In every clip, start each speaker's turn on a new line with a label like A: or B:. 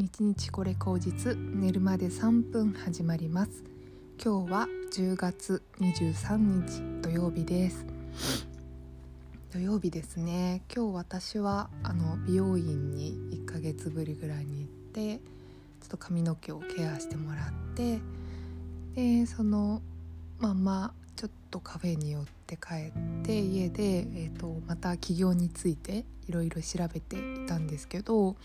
A: 1日これ口実寝るまで3分始まります。今日は10月23日土曜日です。土曜日ですね。今日私はあの美容院に1ヶ月ぶりぐらいに行ってちょっと髪の毛をケアしてもらってでそのままちょっとカフェに寄って帰って家で、えーと、また起業についていろいろ調べていたんですけど、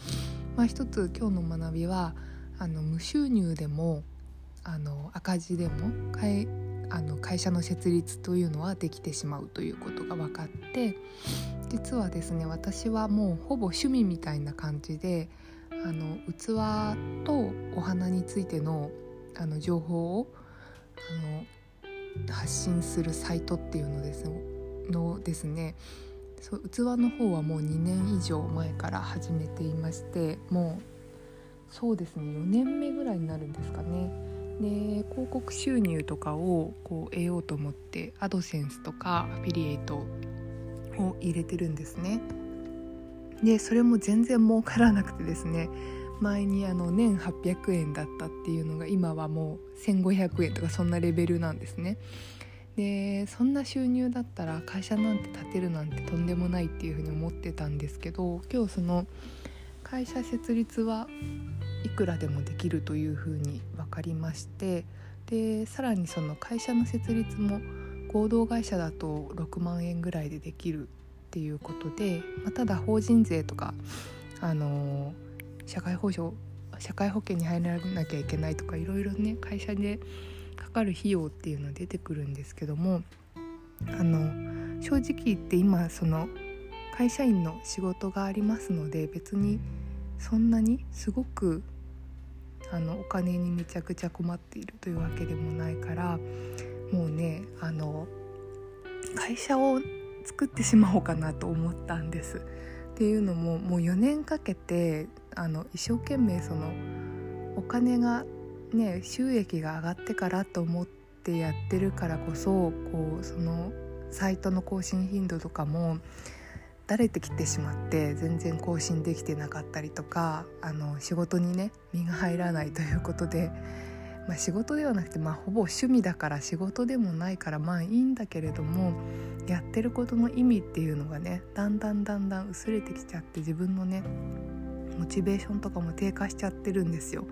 A: まあ、一つ今日の学びはあの無収入でもあの赤字でも会あの会社の設立というのはできてしまうということが分かって実はですね私はもうほぼ趣味みたいな感じであの器とお花についてのあの情報をあの発信するサイトっていうのですのですねそう器の方はもう2年以上前から始めていましてもうそうですね4年目ぐらいになるんですかね。で広告収入とかをこう得ようと思ってアドセンスとかアフィリエイトを入れてるんですね。でそれも全然儲からなくてですね前にあの年800円だったっていうのが今はもう1500円とかそんなレベルなんですね。でそんな収入だったら会社なんて建てるなんてとんでもないっていうふうに思ってたんですけど今日その会社設立はいくらでもできるというふうに分かりましてでさらにその会社の設立も合同会社だと6万円ぐらいでできるっていうことで、まあ、ただ法人税とかあの社会保障社会保険に入らなきゃいけないとかいろいろね会社でかかる費用っていうのは出てくるんですけどもあの正直言って今その会社員の仕事がありますので別にそんなにすごくあのお金にめちゃくちゃ困っているというわけでもないからもうねあの会社を作ってしまおうかなと思ったんです。っていうのももう4年かけてあの一生懸命そのお金がね収益が上がってからと思ってやってるからこそこうそのサイトの更新頻度とかもだれてきてしまって全然更新できてなかったりとかあの仕事にね身が入らないということで、まあ、仕事ではなくて、まあ、ほぼ趣味だから仕事でもないからまあいいんだけれどもやってることの意味っていうのがねだんだんだんだん薄れてきちゃって自分のねモチベーションとかも低下しちゃってるんですよ。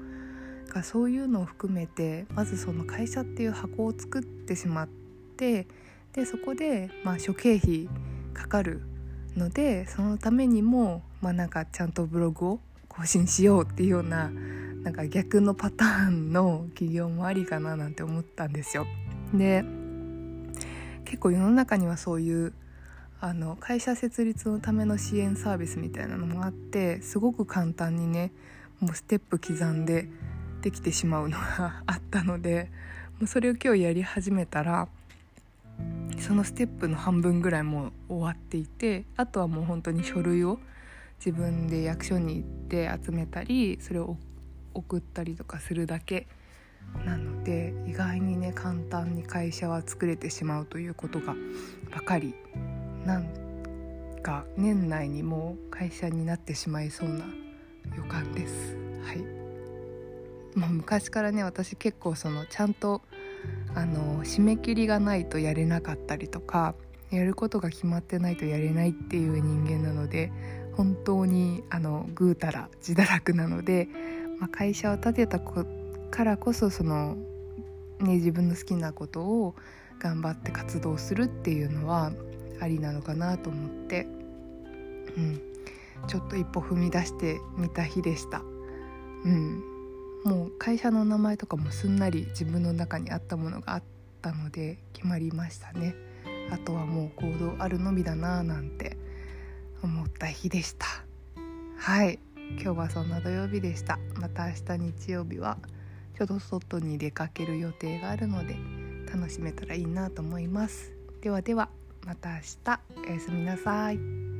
A: がそういうのを含めてまずその会社っていう箱を作ってしまってでそこでまあ諸経費かかるのでそのためにもまあなんかちゃんとブログを更新しようっていうようななんか逆のパターンの企業もありかななんて思ったんですよ。で結構世の中にはそういうあの会社設立のための支援サービスみたいなのもあってすごく簡単にねもうステップ刻んでできてしまうのがあったのでもうそれを今日やり始めたらそのステップの半分ぐらいもう終わっていてあとはもう本当に書類を自分で役所に行って集めたりそれを送ったりとかするだけ。なので意外にね簡単に会社は作れてしまうということが分かり。なんか年内にもう会社になってしまいそうな予感です。はいもう昔からね私結構そのちゃんとあの締め切りがないとやれなかったりとかやることが決まってないとやれないっていう人間なので本当にあのぐうたら自堕落なので、まあ、会社を建てたからこそその、ね、自分の好きなことを頑張って活動するっていうのはありなのかなと思って、うん、ちょっと一歩踏み出してみた日でした。うん、もう会社の名前とかもすんなり自分の中にあったものがあったので決まりましたね。あとはもう行動あるのみだなぁなんて思った日でした。はい。今日はそんな土曜日でした。また明日日曜日はちょっと外に出かける予定があるので楽しめたらいいなと思います。ではでは。また明日おやすみなさい。